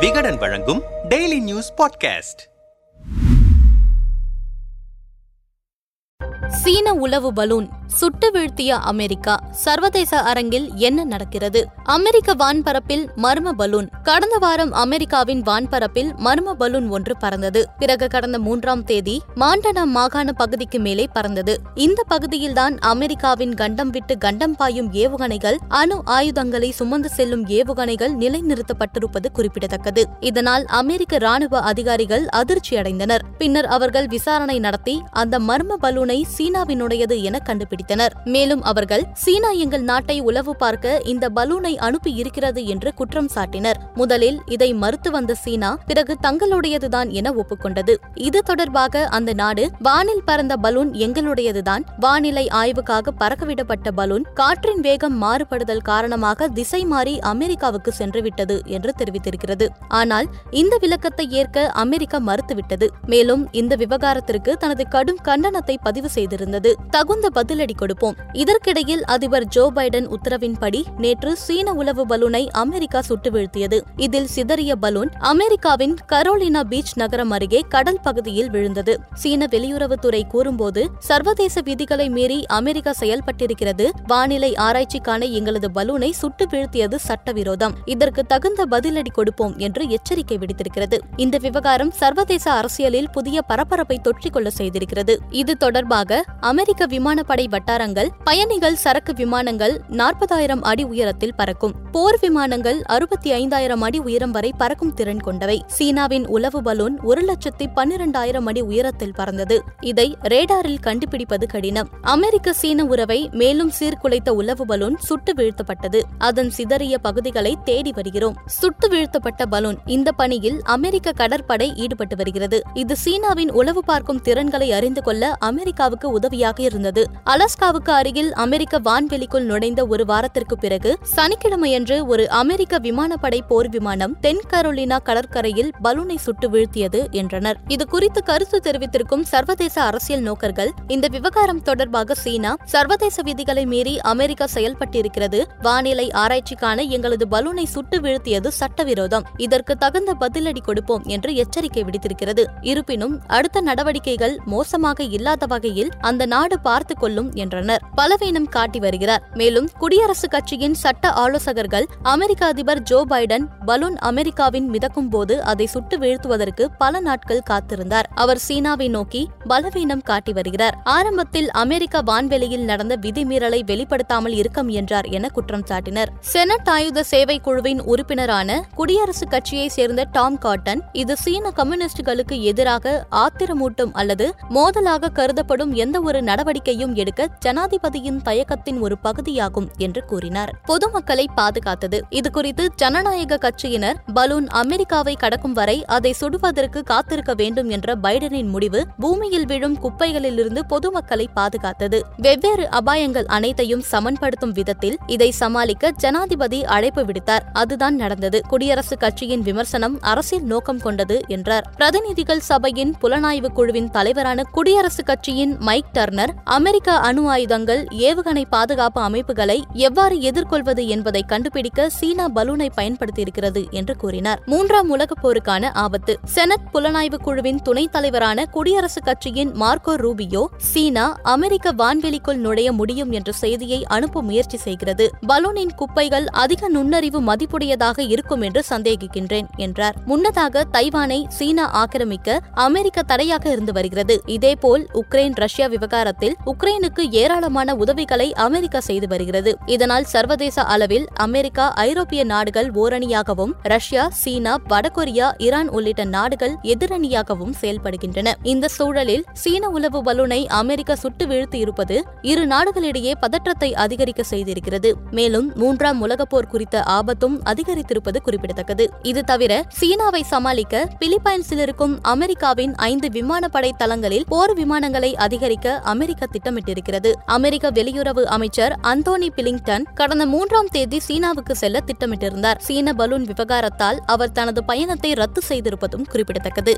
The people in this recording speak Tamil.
விகடன் வழங்கும் டெய்லி நியூஸ் பாட்காஸ்ட் சீன உளவு பலூன் சுட்டு வீழ்த்திய அமெரிக்கா சர்வதேச அரங்கில் என்ன நடக்கிறது? அமெரிக்க வான்பரப்பில் மர்ம பலூன். கடந்த வாரம் அமெரிக்காவின் வான்பரப்பில் மர்ம பலூன் ஒன்று பறந்தது. பிறகு கடந்த மூன்றாம் தேதி மாண்டனா மாகாண பகுதிக்கு மேலே பறந்தது. இந்த பகுதியில்தான் அமெரிக்காவின் கண்டம் விட்டு கண்டம் பாயும் ஏவுகணைகள் அணு ஆயுதங்களை சுமந்து செல்லும் ஏவுகணைகள் நிலைநிறுத்தப்பட்டிருப்பது குறிப்பிடத்தக்கது. இதனால் அமெரிக்க ராணுவ அதிகாரிகள் அதிர்ச்சியடைந்தனர் பின்னர் அவர்கள் விசாரணை நடத்தி அந்த மர்ம பலூனை சீனாவினுடையது என கண்டுபிடித்தனர். மேலும் அவர்கள் சீனா எங்கள் நாட்டை உளவு பார்க்க இந்த பலூனை அனுப்பி இருக்கிறது என்று குற்றம் சாட்டினர். முதலில் இதை மறுத்து வந்த சீனா பிறகு தங்களுடையதுதான் என ஒப்புக்கொண்டது. இது தொடர்பாக அந்த நாடு வானில் பறந்த பலூன் எங்களுடையதுதான். வானிலை ஆய்வுக்காக பறக்கவிடப்பட்ட பலூன் காற்றின் வேகம் மாறுபடுதல் காரணமாக திசை மாறி அமெரிக்காவுக்கு சென்றுவிட்டது என்று தெரிவித்திருக்கிறது. ஆனால் இந்த விளக்கத்தை ஏற்க அமெரிக்கா மறுத்துவிட்டது. மேலும் இந்த விவகாரத்திற்கு தனது கடும் கண்டனத்தை பதிவு செய்திருந்தது. தகுந்த பதிலடி கொடுப்போம். இதற்கிடையில் அதிபர் ஜோ பைடன் உத்தரவின்படி நேற்று சீன உளவு பலூனை அமெரிக்கா சுட்டு வீழ்த்தியது. இதில் சிதறிய பலூன் அமெரிக்காவின் கரோலினா பீச் நகரம் அருகே கடல் பகுதியில் விழுந்தது. சீன வெளியுறவுத்துறை கூறும்போது சர்வதேச விதிகளை மீறி அமெரிக்கா செயல்பட்டிருக்கிறது. வானிலை ஆராய்ச்சிக்கான எங்களது பலூனை சுட்டு வீழ்த்தியது சட்டவிரோதம். இதற்கு தகுந்த பதிலடி கொடுப்போம் என்று எச்சரிக்கை விடுத்திருக்கிறது. இந்த விவகாரம் சர்வதேச அரசியலில் புதிய பரபரப்பை தொற்றிக்கொள்ள செய்திருக்கிறது. இது தொடர்பாக அமெரிக்க விமானப்படை வட்டாரங்கள் பயணிகள் சரக்கு விமானங்கள் நாற்பதாயிரம் அடி உயரத்தில் பறக்கும். போர் விமானங்கள் அறுபத்தி ஐந்தாயிரம் அடி உயரம் வரை பறக்கும் திறன் கொண்டவை. சீனாவின் உளவு பலூன் ஒரு லட்சத்தி பன்னிரண்டாயிரம் அடி உயரத்தில் பறந்தது. இதை ரேடாரில் கண்டுபிடிப்பது கடினம். அமெரிக்க சீன உறவை மேலும் சீர்குலைத்த உளவு பலூன் சுட்டு வீழ்த்தப்பட்டது. அதன் சிதறிய பகுதிகளை தேடி வருகிறோம். சுட்டு வீழ்த்தப்பட்ட பலூன் இந்த பணியில் அமெரிக்க கடற்படை ஈடுபட்டு வருகிறது. இது சீனாவின் உளவு பார்க்கும் திறன்களை அறிந்து கொள்ள அமெரிக்காவுக்கு உதவியாக இருந்தது. அலாஸ்காவுக்கு அருகில் அமெரிக்க வான்வெளிக்குள் நுழைந்த ஒரு வாரத்திற்கு பிறகு சனிக்கிழமையன்று ஒரு அமெரிக்க விமானப்படை போர் விமானம் தென் கரோலினா கடற்கரையில் பலூனை சுட்டு வீழ்த்தியது என்றனர். இது குறித்து கருத்து தெரிவித்திருக்கும் சர்வதேச அரசியல் நோக்கர்கள் இந்த விவகாரம் தொடர்பாக சீனா சர்வதேச விதிகளை மீறி அமெரிக்கா செயல்பட்டிருக்கிறது. வானிலை ஆராய்ச்சிக்கான எங்களது பலூனை சுட்டு வீழ்த்தியது சட்டவிரோதம். இதற்கு தகுந்த பதிலடி கொடுப்போம் என்று எச்சரிக்கை விடுத்திருக்கிறது. இருப்பினும் அடுத்த நடவடிக்கைகள் மோசமாக இல்லாத வகையில் அந்த நாடு பார்த்து கொள்ளும் என்றனர். பலவீனம் காட்டி வருகிறார். மேலும் குடியரசுக் கட்சியின் சட்ட ஆலோசகர்கள் அமெரிக்க அதிபர் ஜோ பைடன் பலூன் அமெரிக்காவின் மிதக்கும் போது அதை சுட்டு வீழ்த்துவதற்கு பல நாட்கள் காத்திருந்தார். அவர் சீனாவை நோக்கி பலவீனம் காட்டி வருகிறார். ஆரம்பத்தில் அமெரிக்க வான்வெளியில் நடந்த விதிமீறலை வெளிப்படுத்தாமல் இருக்க என்றார் என குற்றம் சாட்டினர். செனட் ஆயுத சேவை குழுவின் உறுப்பினரான குடியரசுக் கட்சியை சேர்ந்த டாம் காட்டன் இது சீன கம்யூனிஸ்டுகளுக்கு எதிராக ஆத்திரமூட்டும் அல்லது மோதலாக கருதப்படும் எந்த ஒரு நடவடிக்கையும் எடுக்க ஜனாதிபதியின் தயக்கத்தின் ஒரு பகுதியாகும் என்று கூறினார். பொதுமக்களை பாதுகாத்தது. இதுகுறித்து ஜனநாயக கட்சியினர் பலூன் அமெரிக்காவை கடக்கும் வரை அதை சுடுவதற்கு காத்திருக்க வேண்டும் என்ற பைடனின் முடிவு பூமியில் விழும் குப்பைகளிலிருந்து பொதுமக்களை பாதுகாத்தது. வெவ்வேறு அபாயங்கள் அனைத்தையும் சமன்படுத்தும் விதத்தில் இதை சமாளிக்க ஜனாதிபதி அழைப்பு விடுத்தார். அதுதான் நடந்தது. குடியரசுக் கட்சியின் விமர்சனம் அரசியல் நோக்கம் கொண்டது என்றார். பிரதிநிதிகள் சபையின் புலனாய்வு குழுவின் தலைவரான குடியரசுக் கட்சியின் மைக் டர்னர் அமெரிக்க அணு ஆயுதங்கள் ஏவுகணை பாதுகாப்பு அமைப்புகளை எவ்வாறு எதிர்கொள்வது என்பதை கண்டுபிடிக்க சீனா பலூனை பயன்படுத்தியிருக்கிறது என்று கூறினார். மூன்றாம் உலகப் போருக்கான ஆபத்து. செனட் புலனாய்வு குழுவின் துணைத் தலைவரான குடியரசுக் கட்சியின் மார்க்கோ ரூபியோ சீனா அமெரிக்க வான்வெளிக்குள் நுழைய முடியும் என்ற செய்தியை அனுப்ப முயற்சி செய்கிறது. பலூனின் குப்பைகள் அதிக நுண்ணறிவு மதிப்புடையதாக இருக்கும் என்று சந்தேகிக்கின்றேன் என்றார். முன்னதாக தைவானை சீனா ஆக்கிரமிக்க அமெரிக்க தடையாக இருந்து வருகிறது. இதேபோல் உக்ரைன் ரஷ்யா விவகாரத்தில் உக்ரைனுக்கு ஏராளமான உதவிகளை அமெரிக்கா செய்து வருகிறது. இதனால் சர்வதேச அளவில் அமெரிக்கா ஐரோப்பிய நாடுகள் ஓரணியாகவும் ரஷ்யா சீனா வடகொரியா ஈரான் உள்ளிட்ட நாடுகள் எதிரணியாகவும் செயல்படுகின்றன. இந்த சூழலில் சீன உளவு பலூனை அமெரிக்கா சுட்டு வீழ்த்தி இருப்பது இரு நாடுகளிடையே பதற்றத்தை அதிகரிக்க செய்திருக்கிறது. மேலும் மூன்றாம் உலகப் போர் குறித்த ஆபத்தும் அதிகரித்திருப்பது குறிப்பிடத்தக்கது. இது தவிர சீனாவை சமாளிக்க பிலிப்பைன்ஸில் இருக்கும் அமெரிக்காவின் ஐந்து விமானப்படை தளங்களில் போர் விமானங்களை அதிகரிக்க அமெரிக்கா திட்டமிட்டிருக்கிறது. அமெரிக்க வெளியுறவு அமைச்சர் அந்தோனி பிலிங்டன் கடந்த மூன்றாம் தேதி சீனாவுக்கு செல்ல திட்டமிட்டிருந்தார். சீன பலூன் விவகாரத்தால் அவர் தனது பயணத்தை ரத்து செய்திருப்பதும் குறிப்பிடத்தக்கது.